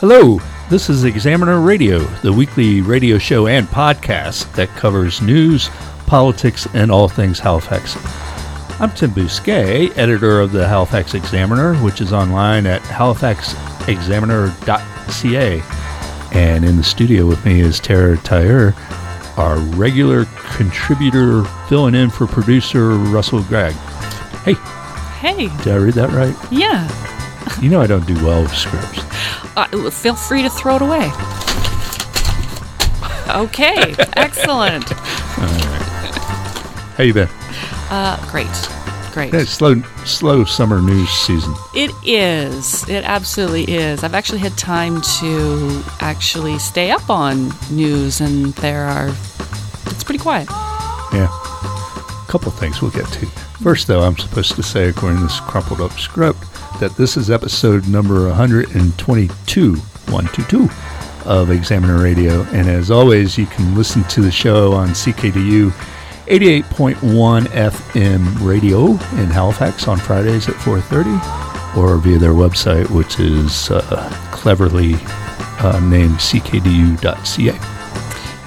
Hello, this is Examiner Radio, the weekly radio show and podcast that covers news, politics, and all things Halifax. I'm Tim Bousquet, editor of the Halifax Examiner, which is online at halifaxexaminer.ca. And in the studio with me is Tara Tyre, our regular contributor filling in for producer Russell Gregg. Hey, Hey, did I read that right? yeah. You know I don't do well with scripts. Uh, feel free to throw it away. Okay, excellent. How you been? Uh, great, great. Slow, slow summer news season. It is. It absolutely is. I've actually had time to actually stay up on news, and there are. It's pretty quiet. Yeah. A couple things we'll get to. First, though, I'm supposed to say, according to this crumpled up script, that this is episode number 122, 122 of Examiner Radio. And as always, you can listen to the show on CKDU 88.1 FM radio in Halifax on Fridays at 4.30 or via their website, which is uh, cleverly uh, named ckdu.ca.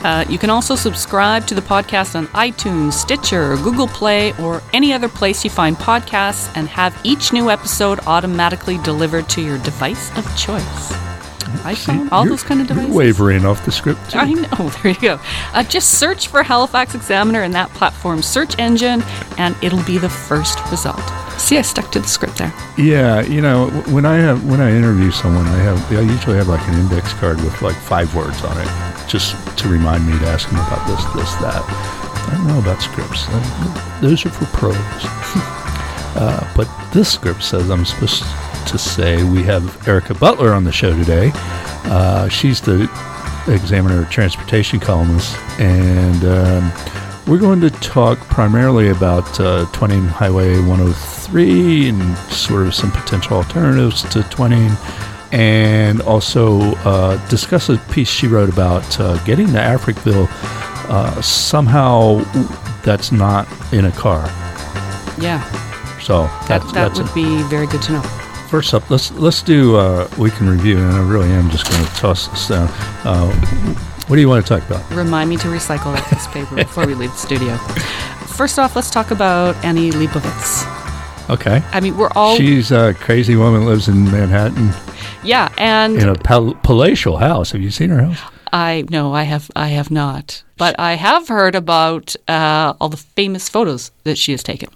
Uh, you can also subscribe to the podcast on iTunes, Stitcher, Google Play, or any other place you find podcasts and have each new episode automatically delivered to your device of choice. iPhone, all those kind of devices. you're wavering off the script, too. I know. There you go. Uh, just search for Halifax Examiner in that platform's search engine, and it'll be the first result. See, I stuck to the script there. Yeah, you know, when I have when I interview someone, I have I usually have like an index card with like five words on it, just to remind me to ask him about this, this, that. I don't know about scripts; Uh, those are for pros. uh, but this script says I'm supposed to say we have Erica Butler on the show today. Uh, she's the Examiner of transportation columnist, and um, we're going to talk primarily about uh, Twinning Highway 103 and sort of some potential alternatives to Twinning, and also uh, discuss a piece she wrote about uh, getting to Africville. Uh, somehow, that's not in a car. Yeah, So that, that's, that that's would be very good to know. First up, let's let's do uh, weekend review, and I really am just going to toss this down. Uh, what do you want to talk about? Remind me to recycle that piece of paper before we leave the studio. First off, let's talk about Annie Leibovitz. Okay, I mean, we're all she's a crazy woman lives in Manhattan yeah, and in a pal- palatial house. Have you seen her house? I no, I have I have not, but I have heard about uh, all the famous photos that she has taken,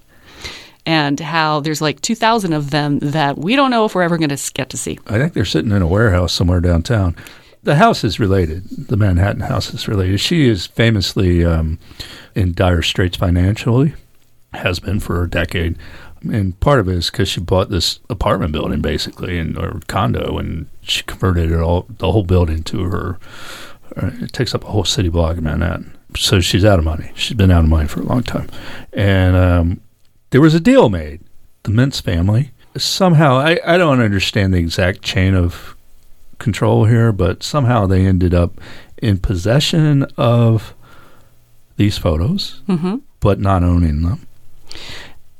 and how there's like two thousand of them that we don't know if we're ever going to get to see. I think they're sitting in a warehouse somewhere downtown. The house is related. The Manhattan house is related. She is famously um, in dire straits financially, has been for a decade. And part of it is because she bought this apartment building, basically, and or condo, and she converted it all, the whole building to her. Uh, it takes up a whole city block in Manhattan. So she's out of money. She's been out of money for a long time. And um, there was a deal made. The Mintz family somehow I, I don't understand the exact chain of control here, but somehow they ended up in possession of these photos, hmm but not owning them.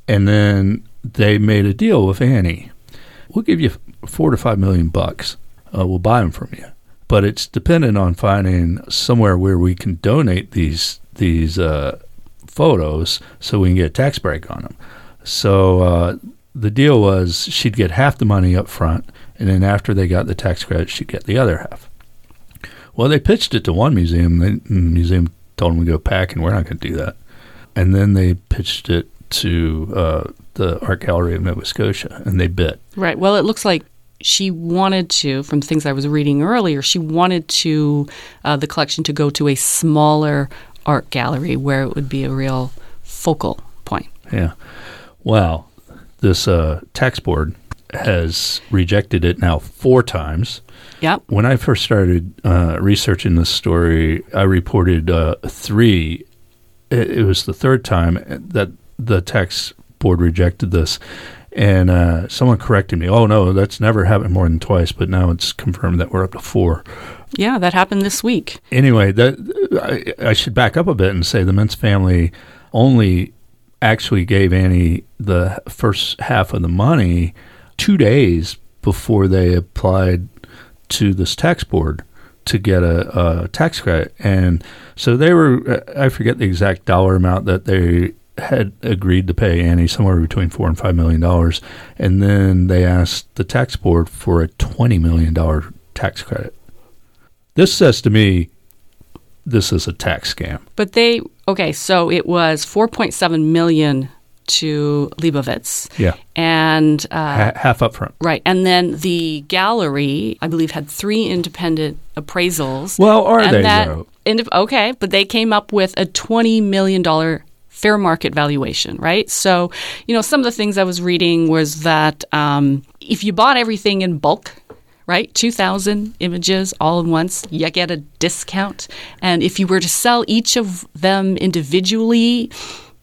And then they made a deal with Annie. We'll give you four to five million bucks. Uh, we'll buy them from you, but it's dependent on finding somewhere where we can donate these these uh, photos so we can get a tax break on them. So uh, the deal was she'd get half the money up front, and then after they got the tax credit, she'd get the other half. Well, they pitched it to one museum. The museum told them to go pack, and we're not going to do that. And then they pitched it to uh, the Art Gallery of Nova Scotia, and they bit. Right. Well, it looks like she wanted to, from things I was reading earlier, she wanted to uh, the collection to go to a smaller art gallery where it would be a real focal point. Yeah. Well, this uh, tax board has rejected it now four times. Yep. When I first started uh, researching this story, I reported uh, three. It, it was the third time that the tax board rejected this, and uh, someone corrected me. Oh no, that's never happened more than twice. But now it's confirmed that we're up to four. Yeah, that happened this week. Anyway, that I, I should back up a bit and say the Mintz family only actually gave Annie the first half of the money two days before they applied to this tax board to get a, a tax credit, and so they were. I forget the exact dollar amount that they had agreed to pay Annie somewhere between four and five million dollars, and then they asked the tax board for a twenty million dollar tax credit. This says to me, this is a tax scam. But they okay, so it was 4.7 million to Leibovitz. Yeah, And uh, ha- half up front. right, and then the gallery, I believe, had three independent appraisals. Well, are and they that, though? okay, but they came up with a 20 million dollar fair market valuation, right? So, you know, some of the things I was reading was that um, if you bought everything in bulk, right, 2,000 images all at once, you get a discount. And if you were to sell each of them individually,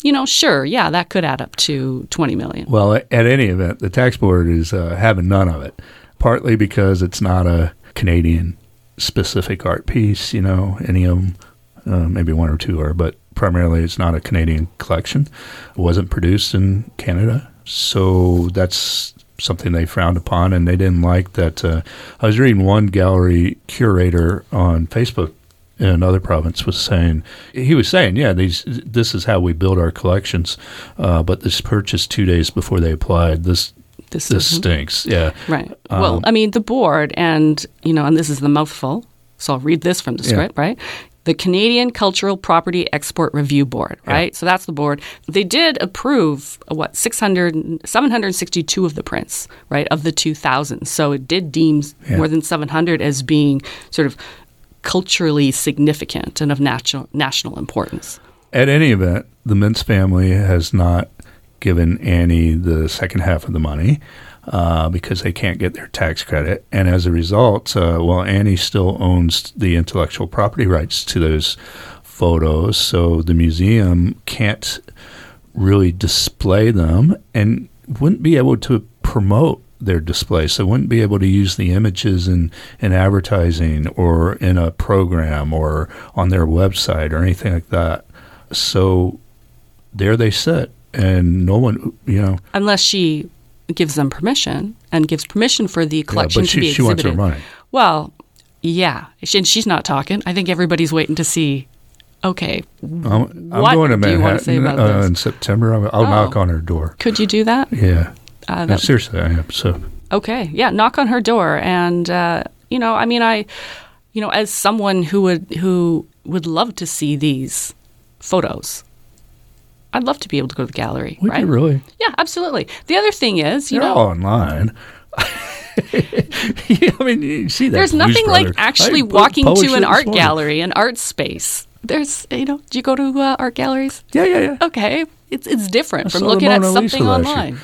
you know, sure, yeah, that could add up to 20 million. Well, at any event, the tax board is uh, having none of it. Partly because it's not a Canadian specific art piece. You know, any of them, uh, maybe one or two are, but primarily it's not a Canadian collection. It wasn't produced in Canada, so that's something they frowned upon, and they didn't like that. Uh, I was reading one gallery curator on Facebook in another province was saying he was saying, yeah, these this is how we build our collections, uh, but this purchase two days before they applied. This This, this stinks. Yeah, Right. well, Um, I mean, the board, and, you know, and this is the mouthful, so I'll read this from the Yeah. script, right? The Canadian Cultural Property Export Review Board, right? So that's the board. They did approve, what, 600, 762 of the prints, right, of the 2000. So it did deem Yeah. more than 700 as being sort of culturally significant and of national, national importance. At any event, the Mintz family has not given Annie the second half of the money uh, because they can't get their tax credit. And as a result, uh, well, Annie still owns the intellectual property rights to those photos. So the museum can't really display them and wouldn't be able to promote their display. So wouldn't be able to use the images in, in advertising or in a program or on their website or anything like that. So there they sit and no one, you know, Unless she gives them permission and gives permission for the yeah, collection to she, be she wants exhibited. her money. Well, yeah, and she's not talking. I think everybody's waiting to see. Okay, I'm, I'm going to Manhattan uh, in September. I'll, I'll Oh. knock on her door. could you do that? Yeah. Uh, No, seriously, I am. So okay, yeah, knock on her door, and uh, you know, I mean, I, you know, as someone who would who would love to see these photos, I'd love to be able to go to the gallery. would right? you really? Yeah, absolutely. The other thing is, you They're know, all online. I mean, you see that. There's nothing like actually walking to an art gallery, an art space. There's, you know, do you go to uh, art galleries? Yeah, yeah, yeah. Okay, it's it's different I from looking at something online.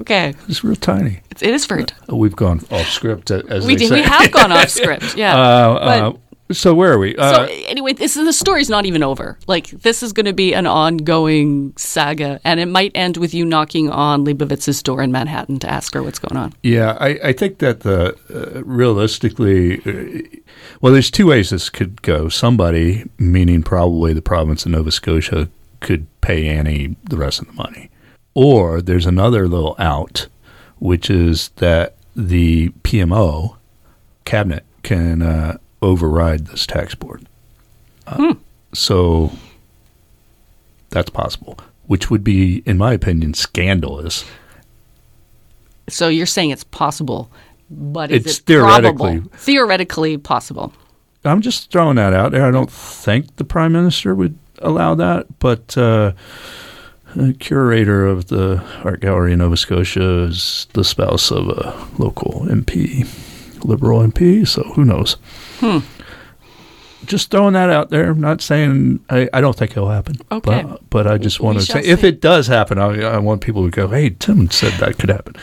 Okay, It's real tiny. it's, it is very. Oh, We've gone off script, uh, as We did, say. we have gone off script. Yeah. Uh, uh, so where are we? so Uh, anyway, this is the story's not even over. Like this is going to be an ongoing saga, and it might end with you knocking on Leibovitz's door in Manhattan to ask her what's going on. Yeah, I, I think that the uh, realistically, uh, well, there's two ways this could go. Somebody, meaning probably the province of Nova Scotia, could pay Annie the rest of the money, or there's another little out, which is that the PMO cabinet can uh, override this tax board. Uh, So that's possible, which would be, in my opinion, scandalous. So you're saying it's possible, but is It's it theoretically- probable? theoretically possible? I'm just throwing that out there. I don't think the prime minister would allow that, but uh, the curator of the art gallery in Nova Scotia is the spouse of a local MP, liberal MP. So who knows? Hmm. Just throwing that out there. I'm not saying I, I don't think it'll happen. Okay. but, but I just want to say if it does happen, I, I want people to go, "Hey, Tim said that could happen."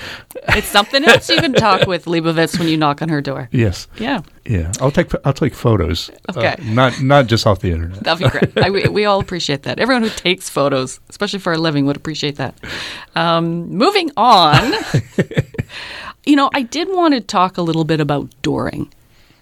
It's something else you can talk with Leibovitz when you knock on her door. Yes, Yeah, yeah. I'll take I'll take photos. uh, Okay. not not just off the internet. that'd be great. I, we, we all appreciate that. Everyone who takes photos, especially for a living, would appreciate that. Um, moving on, you know, I did want to talk a little bit about dooring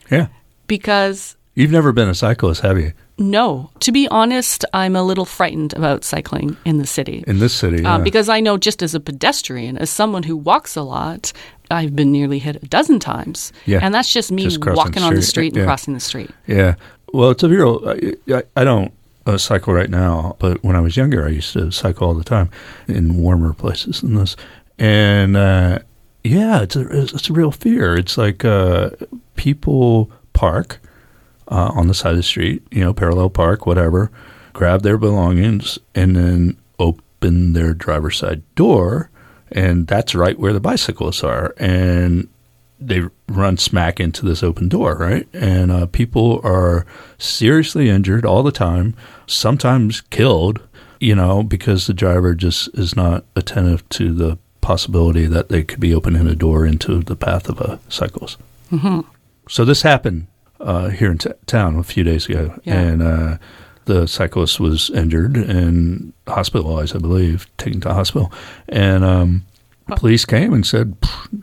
Yeah. because You've never been a cyclist, have you? no, to be honest, I'm a little frightened about cycling in the city. In this city, yeah. Um, because I know just as a pedestrian, as someone who walks a lot, I've been nearly hit a dozen times. Yeah. And that's just me Just walking the on the street. and Yeah. crossing the street. Yeah. Well, it's a real. I, I, I don't uh, cycle right now, but when I was younger, I used to cycle all the time in warmer places than this. And uh, yeah, it's a it's a real fear. It's like uh, people park uh, on the side of the street, you know, parallel park, whatever, grab their belongings, and then open their driver's side door, and that's right where the bicyclists are, and they run smack into this open door, right? And uh, people are seriously injured all the time, sometimes killed, you know, because the driver just is not attentive to the possibility that they could be opening a door into the path of a cyclist. hmm So this happened uh, here in t- town a few days ago, Yeah. and uh, the cyclist was injured and hospitalized, I believe, taken to hospital. And um, police came and said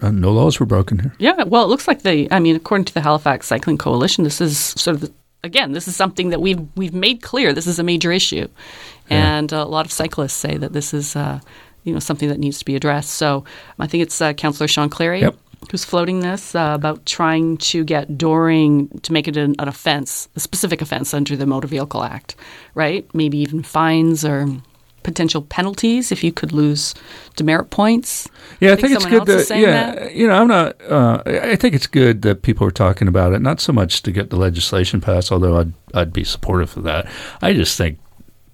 no laws were broken here. Yeah, well, it looks like they. I mean, according to the Halifax Cycling Coalition, this is sort of the, again, this is something that we've we've made clear. This is a major issue, Yeah. and uh, a lot of cyclists say that this is, uh, you know, something that needs to be addressed. So I think it's uh, Councillor Shawn Cleary Yep. who's floating this uh, about trying to get dooring to make it an, an offense, a specific offense under the Motor Vehicle Act, right? Maybe even fines or potential penalties if you could lose demerit points. Yeah, I, I think think, it's good that yeah, that. you know, I'm not. Uh, I I think it's good that people are talking about it. Not so much to get the legislation passed, although I'd I'd be supportive of that. I just think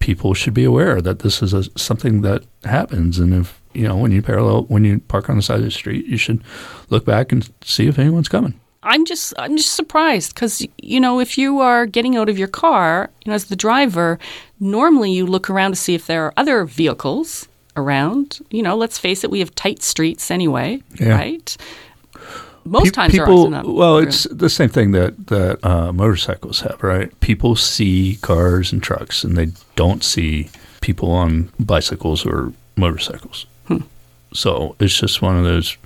people should be aware that this is a, something that happens, and if you know when you parallel when you park on the side of the street, you should look back and see if anyone's coming. I'm just I'm just surprised because you know if you are getting out of your car, you know as the driver, normally you look around to see if there are other vehicles around. You know, let's face it, we have tight streets anyway, Yeah. right? Most Pe- times people. well, room. it's the same thing that that uh, motorcycles have, right? People see cars and trucks, and they don't see people on bicycles or motorcycles. Hmm. So it's just one of those.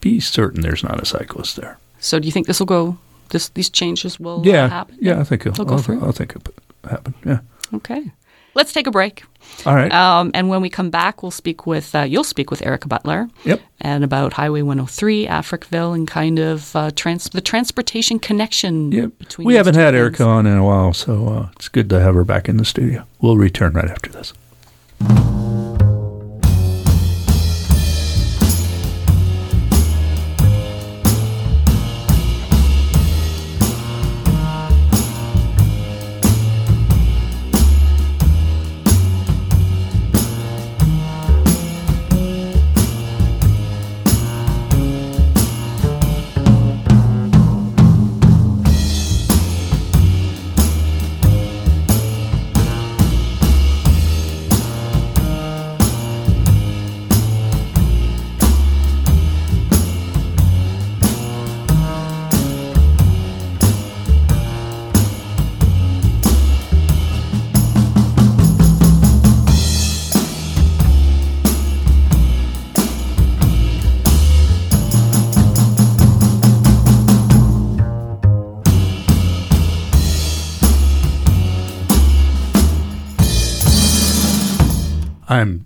Be certain there's not a cyclist there. So do you think this will go? This these changes will yeah, happen? yeah, I think it'll, They'll go I'll, through? I'll think it'll happen. Yeah. Okay. Let's take a break. All right. Um, and when we come back, we'll speak with, uh, you'll speak with Erica Butler. Yep. And about Highway 103, Africville, and kind of uh, trans- the transportation connection Yep. between We haven't had. Erica on in a while, so uh, it's good to have her back in the studio. We'll return right after this.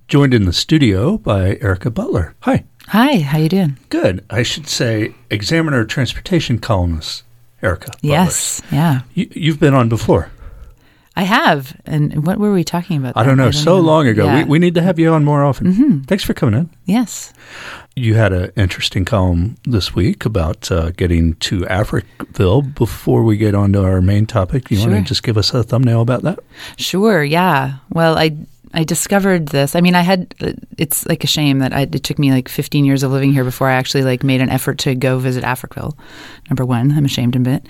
Joined in the studio by Erica Butler. Hi. Hi, how you doing? Good. I should say Examiner transportation columnist Erica. Butler. Yes, yeah. You, you've been on before. I have. And what were we talking about? I don't know. so even- long ago. Yeah. Mm-hmm. We, we need to have you on more often. Thanks for coming in. yes. You had an interesting column this week about uh, getting to Africville. Before we get on to our main topic, you want to just give us a thumbnail about that? Sure, yeah. Well, I I discovered this. I mean, I had it's like a shame that I, it took me like 15 years of living here before I actually like made an effort to go visit Africville. Number 1, I'm ashamed a bit.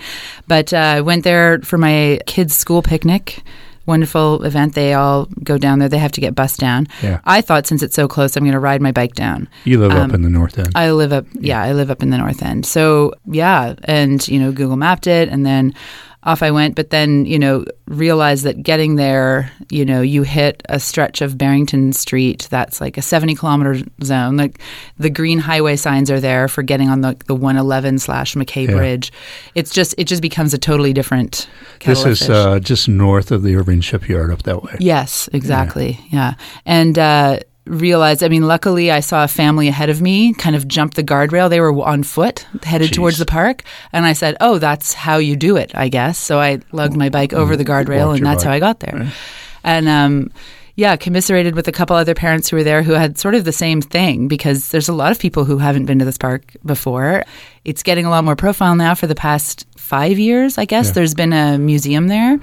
But uh, I went there for my kids' school picnic. Wonderful event. They all go down there. They have to get bussed down. Yeah. I thought since it's so close, I'm going to ride my bike down. You live Um, up in the North End. I live up, yeah, I live up in the north end. So yeah, and you know, Google mapped it, and then off I went. But then you know, realized that getting there, you know, you hit a stretch of Barrington Street that's like a seventy kilometer zone. Like the green highway signs are there for getting on the the one eleven slash MacKay Yeah. Bridge. It's just it just becomes a totally different. this is uh, just north of the Irving Shipyard up that way. Yes, exactly. Yeah. And uh, realized, I mean, luckily I saw a family ahead of me kind of jump the guardrail. They were on foot headed Jeez. towards the park. And I said, oh, that's how you do it, I guess. So I lugged my bike over the guardrail and that's how. I got there. And, um, yeah, commiserated with a couple other parents who were there who had sort of the same thing because there's a lot of people who haven't been to this park before. It's getting a lot more profile now for the past five years, I guess. Yeah. There's been a museum there.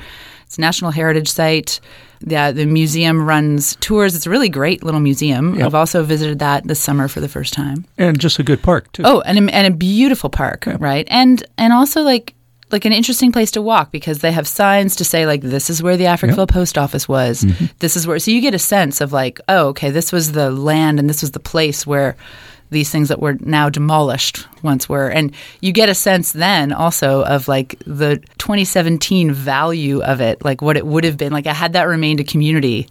It's a National Heritage Site. Yeah, the museum runs tours. It's a really great little museum. Yep. I've also visited that this summer for the first time. and just a good park too. Oh, and a, and a beautiful park, right? And and also like like an interesting place to walk because they have signs to say like this is where the Africville post office was. Mm-hmm. This is where so you get a sense of like oh okay this was the land and this was the place where these things that were now demolished once were and you get a sense then also of like the 2017 value of it like what it would have been like had that remained a community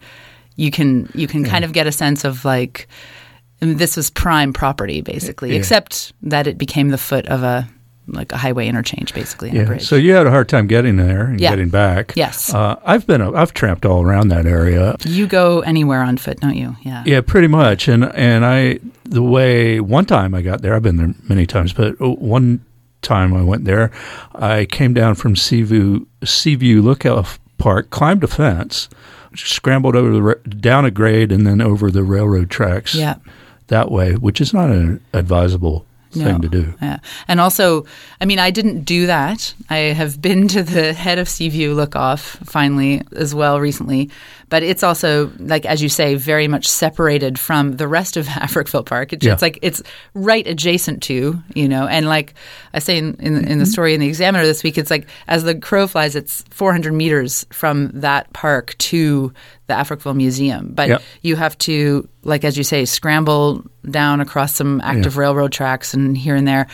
you can you can kind of get a sense of like I mean, this was prime property basically, Yeah. except that it became the foot of a like a highway interchange basically Yeah. So you had a hard time getting there and Yeah. getting back. Yes. Uh, I've been. I've tramped all around that area. you go anywhere on foot, don't you? Yeah. Yeah, pretty much. And and I the way one time I got there, I've been there many times, but oh, one time I went there, I came down from Seaview Seaview Lookout Park, climbed a fence, scrambled over the down a grade, and then over the railroad tracks. Yeah. that way, which is not an advisable thing to do. Yeah. And also, I mean, I didn't do that. I have been to the head of Seaview look off finally as well recently. But it's also, like, as you say, very much separated from the rest of Africville Park. It's, Yeah. it's like it's right adjacent to, you know, and like I say in, in, in the mm-hmm. story in the Examiner this week, it's like as the crow flies, it's 400 meters from that park to the Africville Museum. But Yeah. you have to, like as you say, scramble down across some active railroad tracks and here and there.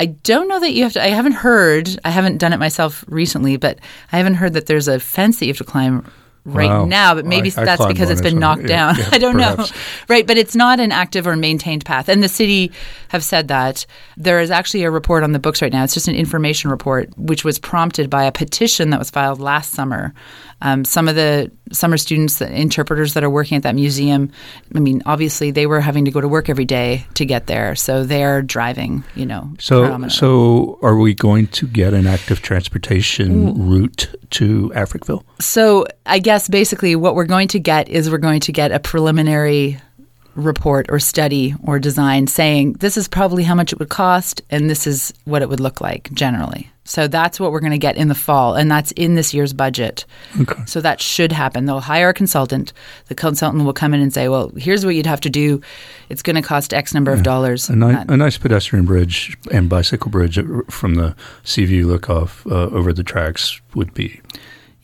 I don't know that you have to. I haven't heard. I haven't done it myself recently, but I haven't heard that there's a fence that you have to climb right Wow. now. But maybe I- I that's because it's been knocked Yeah, down. yeah, I don't perhaps. know. Right, but it's not an active or maintained path. And the city have said that there is actually a report on the books right now. It's just an information report, which was prompted by a petition that was filed last summer. Um, some of the summer students, the interpreters that are working at that museum, I mean, obviously they were having to go to work every day to get there, so they're driving. You know, So, so are we going to get an active transportation route to Africville? So I guess basically what we're going to get is we're going to get a preliminary report or study or design saying this is probably how much it would cost and this is what it would look like generally. So that's what we're going to get in the fall and that's in this year's budget. Okay. So that should happen. They'll hire a consultant. The consultant will come in and say, "Well, here's what you'd have to do. It's going to cost X number of dollars." A, ni- a nice pedestrian bridge and bicycle bridge from the Seaview lookoff uh, over the tracks would be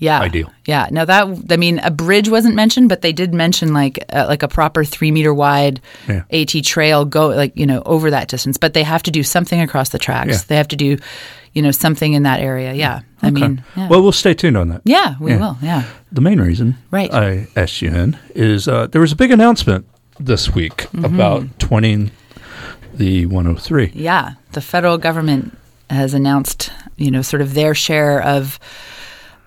yeah, ideal. Yeah. Now that I mean, a bridge wasn't mentioned, but they did mention like uh, like a proper three meter wide Yeah. AT trail go like you know over that distance. But they have to do something across the tracks. Yeah. They have to do, you know, something in that area. Yeah. I Okay. mean, yeah. well, we'll stay tuned on that. yeah, we yeah. will. Yeah. The main reason Right. I asked you in is uh, there was a big announcement this week Mm-hmm. about twinning the 103. Yeah, the federal government has announced, you know, sort of their share of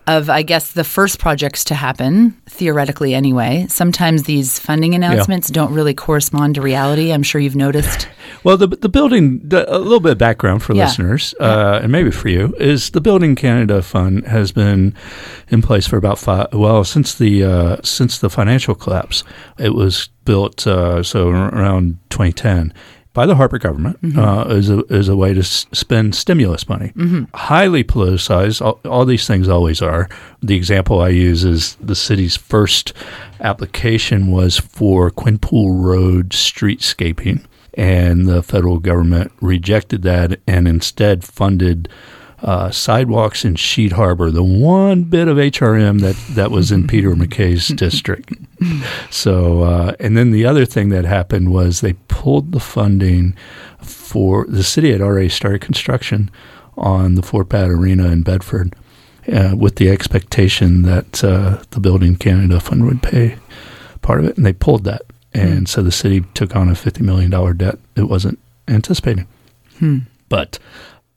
of I guess the first projects to happen theoretically anyway. Sometimes these funding announcements don't really correspond to reality. I'm sure you've noticed. Well, the the building, the, a little bit of background for Yeah. listeners, uh, and maybe for you, is the Building Canada Fund has been in place for about five. Well, since the uh, since the financial collapse, it was built uh, so around 2010 by the Harper government uh, as a as a way to s- spend stimulus money. Highly politicized. All, all these things always are. The example I use is the city's first application was for Quinpool Road streetscaping and the federal government rejected that and instead funded uh, sidewalks in Sheet Harbor, the one bit of HRM that, that was in Peter MacKay's district. So, uh, and then the other thing that happened was they pulled the funding for the city had already started construction on the Four-Pad Arena in Bedford. Uh, with the expectation that uh, the Building Canada Fund would pay part of it, and they pulled that. And so the city took on a $50 million debt it wasn't anticipating. Hmm. But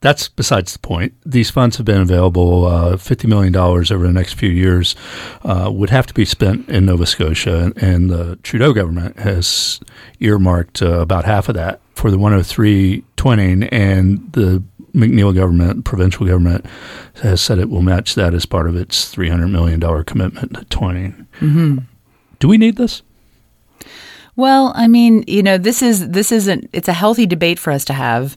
that's besides the point. These funds have been available. Uh, $50 million over the next few years uh, would have to be spent in Nova Scotia, and, and the Trudeau government has earmarked uh, about half of that for the 103 twinning, and the McNeil government, provincial government, has said it will match that as part of its $300 million commitment to twinning. Mm-hmm. Do we need this? Well, I mean, you know, this is this isn't it's a healthy debate for us to have.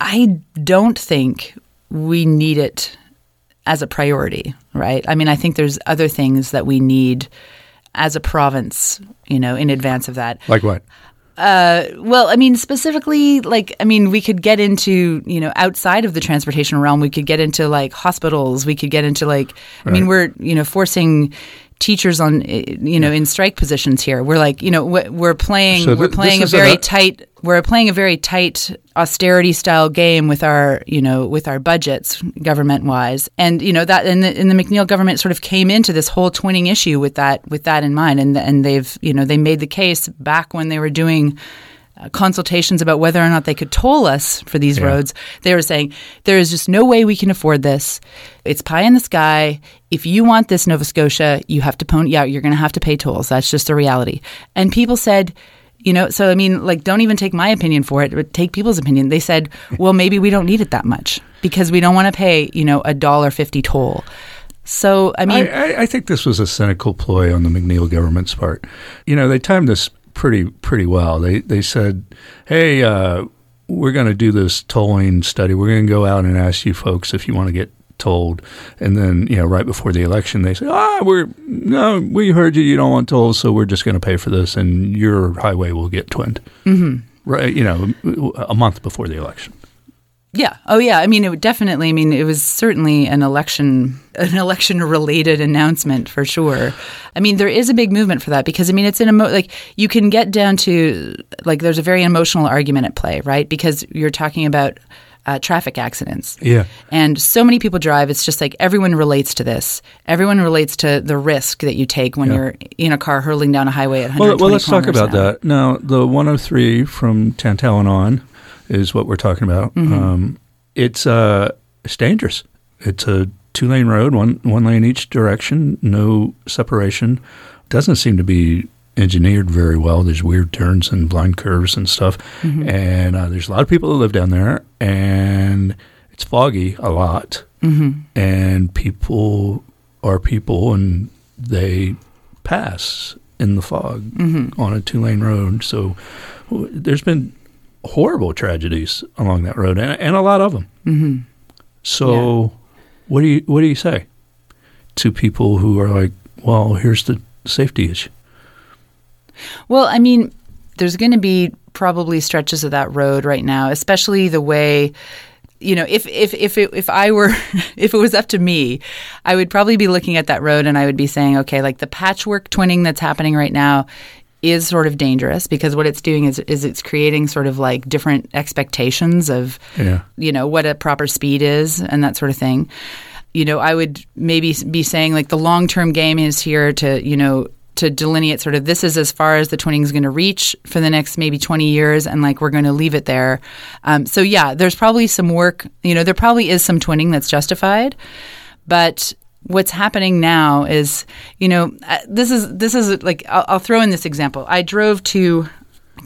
I don't think we need it as a priority, right? I mean, I think there's other things that we need as a province, you know, in advance of that. Like what? Uh, well, I mean, specifically, like, I mean, we could get into, you know, outside of the transportation realm, we could get into like hospitals, we could get into like, I mean, we're, you know, forcing teachers on eh, you know in strike positions here. We're like you know we're playing so th- we're playing a very a, tight we're playing a very tight austerity style game with our you know with our budgets government wise and you know that and the, and the McNeil government sort of came into this whole twinning issue with that with that in mind. And and they've you know they made the case back when they were doing consultations about whether or not they could toll us for these yeah. roads, they were saying there is just no way we can afford this. It's pie in the sky. If you want this Nova Scotia, you have to pony out. You're going to have to pay tolls. That's just the reality. And people said, you know, so I mean, like, don't even take my opinion for it, but take people's opinion. They said, well, maybe we don't need it that much because we don't want to pay, you know, a dollar fifty toll. So I mean, I, I, think this was a cynical ploy on the McNeil government's part. You know, they timed this pretty pretty well. They they said, "Hey, uh, we're going to do this tolling study. We're going to go out and ask you folks if you want to get told." And then you know, right before the election, they say, "Ah, we're no, we heard you. You don't want tolls, so we're just going to pay for this, and your highway will get twinned." Mm-hmm. Right, you know, a month before the election. Yeah. Oh, yeah. I mean, it would definitely. I mean, it was certainly an election, an election-related announcement for sure. I mean, there is a big movement for that because I mean, it's an emo- like you can get down to like there's a very emotional argument at play, right? Because you're talking about uh, traffic accidents. Yeah. And so many people drive. It's just like everyone relates to this. Everyone relates to the risk that you take when yeah. you're in a car hurling down a highway at 120 Well, well let's talk about that. Now, the 103 from Tantallon on is what we're talking about. Mm-hmm. Um, it's uh, it's dangerous. It's a two lane road, one one lane each direction, no separation. Doesn't seem to be engineered very well. There's weird turns and blind curves and stuff, mm-hmm. and uh, there's a lot of people that live down there, and it's foggy a lot, mm-hmm. and people are people, and they pass in the fog mm-hmm. on a two lane road. So there's been horrible tragedies along that road, and, and a lot of them. Mm-hmm. So, yeah. what do you what do you say to people who are like, "Well, here's the safety issue"? Well, I mean, there's going to be probably stretches of that road right now, especially the way you know, if if if it, if I were if it was up to me, I would probably be looking at that road and I would be saying, okay, like the patchwork twinning that's happening right now is sort of dangerous because what it's doing is is it's creating sort of like different expectations of yeah. you know what a proper speed is and that sort of thing. You know, I would maybe be saying like the long term game is here to you know to delineate sort of this is as far as the twinning is going to reach for the next maybe 20 years and like we're going to leave it there um, so yeah there's probably some work you know there probably is some twinning that's justified but what's happening now is, you know, uh, this is this is like I'll, I'll, throw in this example. I drove to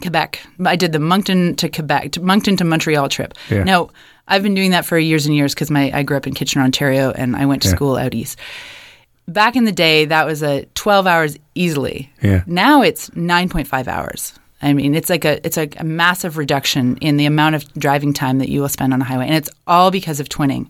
Quebec. I did the Moncton to Quebec, to Moncton to Montreal trip. Yeah. Now I've been doing that for years and years because my I grew up in Kitchener, Ontario, and I went to yeah. school out east. Back in the day, that was a 12 hours easily. Yeah. Now it's 9.5 hours. I mean, it's like a it's like a massive reduction in the amount of driving time that you will spend on a highway, and it's all because of twinning.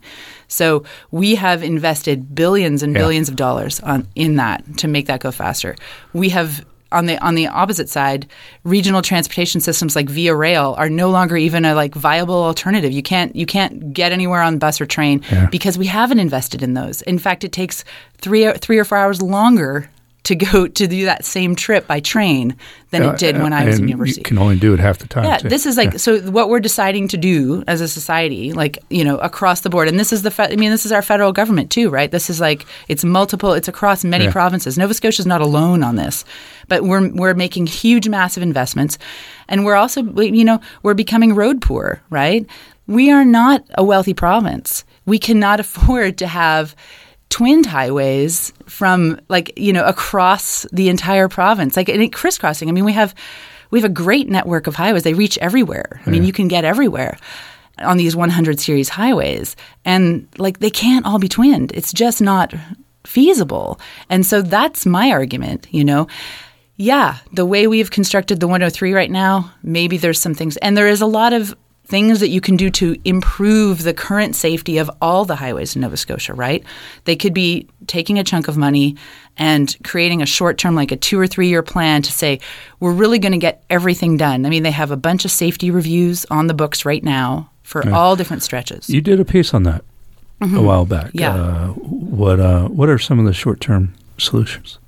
So we have invested billions and billions yeah. of dollars on in that to make that go faster. We have on the on the opposite side, regional transportation systems like Via Rail are no longer even a like viable alternative. You can't you can't get anywhere on bus or train yeah. because we haven't invested in those. In fact, it takes three three or four hours longer to go to do that same trip by train than it did when I was in Uh, university. You can only do it half the time. Yeah, too. this is like so. What we're deciding to do as a society, like you know, across the board, and this is the. Fe- I mean, this is our federal government too, right? This is like it's multiple. It's across many Yeah. provinces. Nova Scotia is not alone on this, but we're we're making huge, massive investments, and we're also you know we're becoming road poor, right? We are not a wealthy province. We cannot afford to have twinned highways from like you know across the entire province. Like and crisscrossing. I mean we have we have a great network of highways. They reach everywhere. I mean you can get everywhere on these 100 series highways. And like they can't all be twinned. It's just not feasible. And so that's my argument you know. Yeah, the way we've constructed the 103 right now, maybe there's some things, and there is a lot of things that you can do to improve the current safety of all the highways in Nova Scotia, right? They could be taking a chunk of money and creating a short term, like a two or three year plan to say, we're really going to get everything done. I mean, they have a bunch of safety reviews on the books right now for all different stretches. You did a piece on that a while back. Mm-hmm. Yeah. Uh, what uh, What are some of the short term solutions?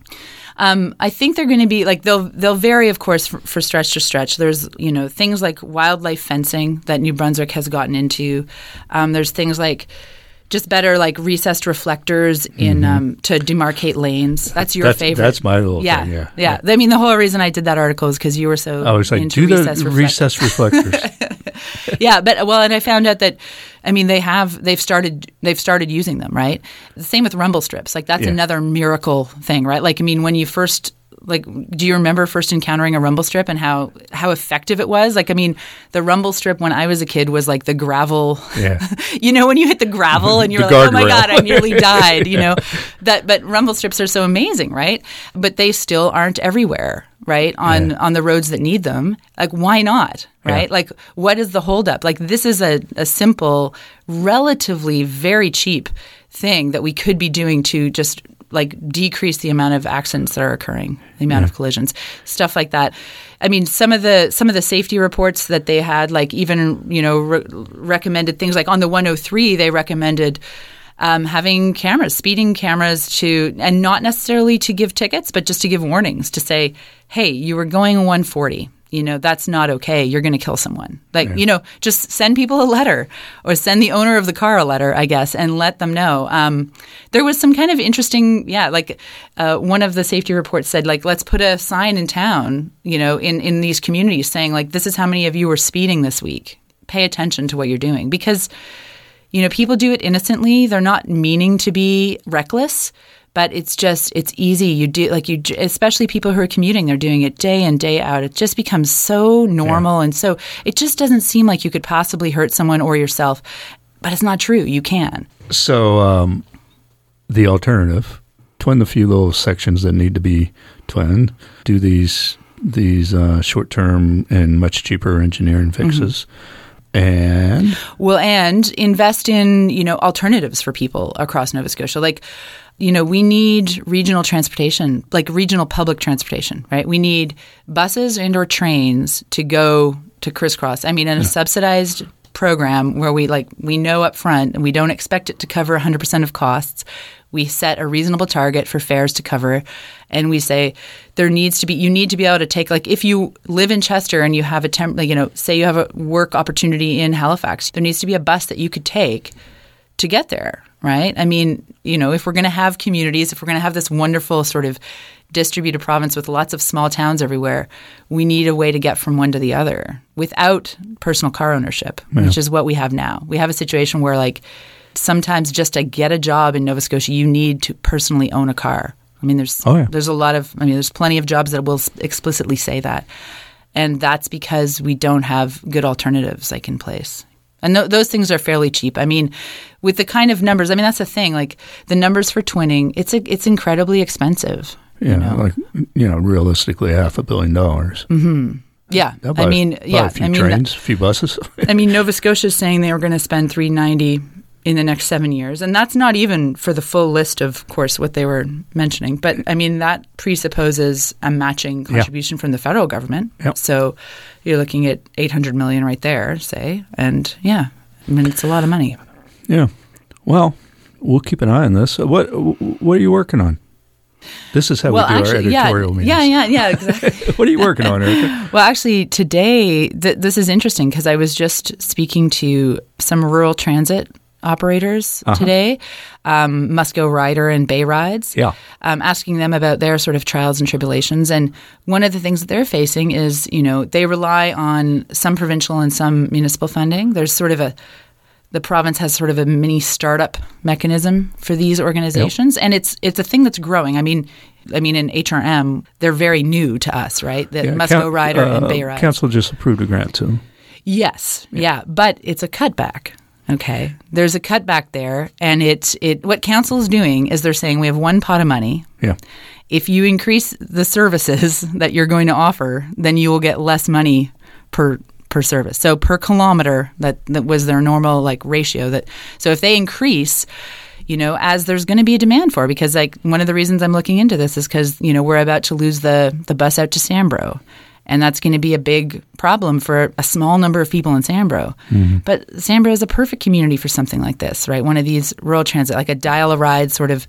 Um, I think they're going to be like they'll they'll vary, of course, for, for stretch to stretch. There's you know things like wildlife fencing that New Brunswick has gotten into. Um, there's things like just better like recessed reflectors in um, to demarcate lanes. That's your Mm-hmm. That's- favorite. that's my little yeah, thing, yeah. yeah. I mean, the whole reason I did that article is because you were so I was like, into do the recessed reflect- recessed reflectors. yeah, but well, and I found out that I mean they have they've started they've started using them, right? The same with rumble strips. Like that's Yeah. another miracle thing, right? Like I mean when you first like do you remember first encountering a rumble strip and how how effective it was? Like I mean the rumble strip when I was a kid was like the gravel yeah. you know when you hit the gravel and you're like oh my guardrail. god i nearly died you know that but rumble strips are so amazing right but they still aren't everywhere right on Yeah. on the roads that need them like why not right Yeah. like what is the holdup like this is a, a simple relatively very cheap thing that we could be doing to just like decrease the amount of accidents that are occurring the amount of collisions stuff like that i mean some of the some of the safety reports that they had like even you know re- recommended things like on the 103 they recommended um, having cameras, speeding cameras to, and not necessarily to give tickets, but just to give warnings to say, hey, you were going 140. You know, that's not okay. You're going to kill someone. Like, you know, just send people a letter or send the owner of the car a letter, I guess, and let them know. Um, there was some kind of interesting, yeah, like uh, one of the safety reports said, like, let's put a sign in town, you know, in, in these communities saying, like, this is how many of you were speeding this week. Pay attention to what you're doing because you know, people do it innocently. They're not meaning to be reckless, but it's just it's easy. You do like you, especially people who are commuting. They're doing it day in day out. It just becomes so normal, and so it just doesn't seem like you could possibly hurt someone or yourself. But it's not true. You can. So um, the alternative: twin the few little sections that need to be twinned. Do these these uh, short term and much cheaper engineering fixes, and Well, and invest in, you know, alternatives for people across Nova Scotia. Like, you know, we need regional transportation, like regional public transportation, right? We need buses and or trains to go to crisscross. I mean, in a subsidized program where we like we know up front and we don't expect it to cover 100% of costs. We set a reasonable target for fares to cover and we say there needs to be you need to be able to take like if you live in Chester and you have a temp like, you know say you have a work opportunity in Halifax there needs to be a bus that you could take to get there right? I mean you know if we're going to have communities if we're going to have this wonderful sort of distributed province with lots of small towns everywhere we need a way to get from one to the other without personal car ownership which is what we have now. We have a situation where like sometimes just to get a job in nova scotia you need to personally own a car. I mean there's Oh, yeah. there's a lot of i mean there's plenty of jobs that will explicitly say that. And that's because we don't have good alternatives like in place and th- those things are fairly cheap. I mean, with the kind of numbers, I mean that's the thing. Like the numbers for twinning, it's a, it's incredibly expensive. you you know, like you know, realistically, half a billion dollars. Mm-hmm. Yeah, They'll I mean, yeah, a few I mean, trains, a few buses. I mean, Nova Scotia is saying they were going to spend 390 in the next seven years, and that's not even for the full list of course what they were mentioning. But I mean, that presupposes a matching contribution from the federal government. Yep. So you're looking at 800 million right there, say, and yeah, I mean, it's a lot of money. yeah. Well, we'll keep an eye on this. Uh, what What are you working on? This is how well, we do actually, our yeah, editorial meetings. yeah, yeah, yeah, exactly. what are you working on, Erica? well, actually, today th- this is interesting because I was just speaking to some rural transit operators Uh-huh. today, um, MusGo Rider and Bay Rides. Yeah. Um, asking them about their sort of trials and tribulations. And one of the things that they're facing is, you know, they rely on some provincial and some municipal funding. There's sort of a the province has sort of a mini startup mechanism for these organizations, and it's it's a thing that's growing. I mean, I mean, in HRM, they're very new to us, right? The Yeah, MusGo Rider and uh, Bay Rides. Council just approved a grant to them. Yes, yeah. but it's a cutback. Okay, there's a cutback there, and it it what council is doing is they're saying we have one pot of money. Yeah. If you increase the services that you're going to offer, then you will get less money per per service. So per kilometer, that that was their normal like ratio. That so if they increase. You know, as there's going to be a demand for, because like one of the reasons I'm looking into this is because you know we're about to lose the the bus out to Sambro, and that's going to be a big problem for a small number of people in Sambro. But Sambro is a perfect community for something like this, right? One of these rural transit, like a dial a ride sort of.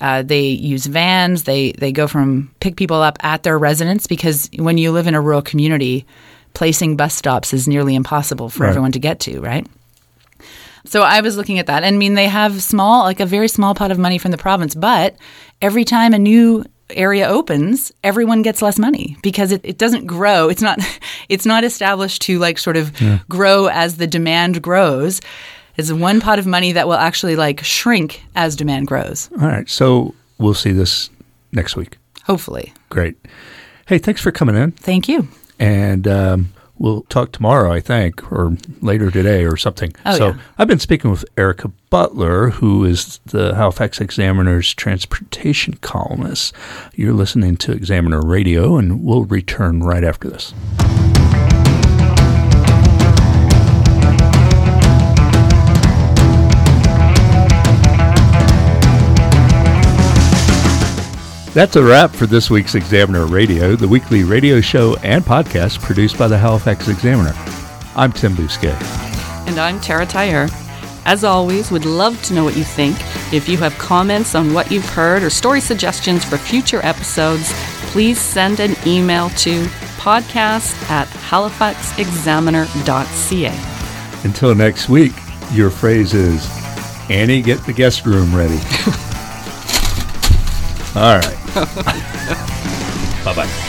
Uh, they use vans. They they go from pick people up at their residence because when you live in a rural community, placing bus stops is nearly impossible for Right. everyone to get to, right? So I was looking at that. And I mean, they have small, like a very small pot of money from the province, but every time a new area opens, everyone gets less money because it, it doesn't grow. It's not it's not established to like sort of grow as the demand grows. It's one pot of money that will actually like shrink as demand grows. All right. So we'll see this next week. Hopefully. Great. Hey, thanks for coming in. Thank you. And um, we'll talk tomorrow, I think, or later today or something. Oh, so yeah. I've been speaking with Erica Butler, who is the Halifax Examiner's transportation columnist. You're listening to Examiner Radio, and we'll return right after this. That's a wrap for this week's Examiner Radio, the weekly radio show and podcast produced by the Halifax Examiner. I'm Tim Bousquet. And I'm Tara Tyre. As always, would love to know what you think. If you have comments on what you've heard or story suggestions for future episodes, please send an email to podcast at halifaxexaminer.ca. Until next week, your phrase is Annie, get the guest room ready. All right. bye bye.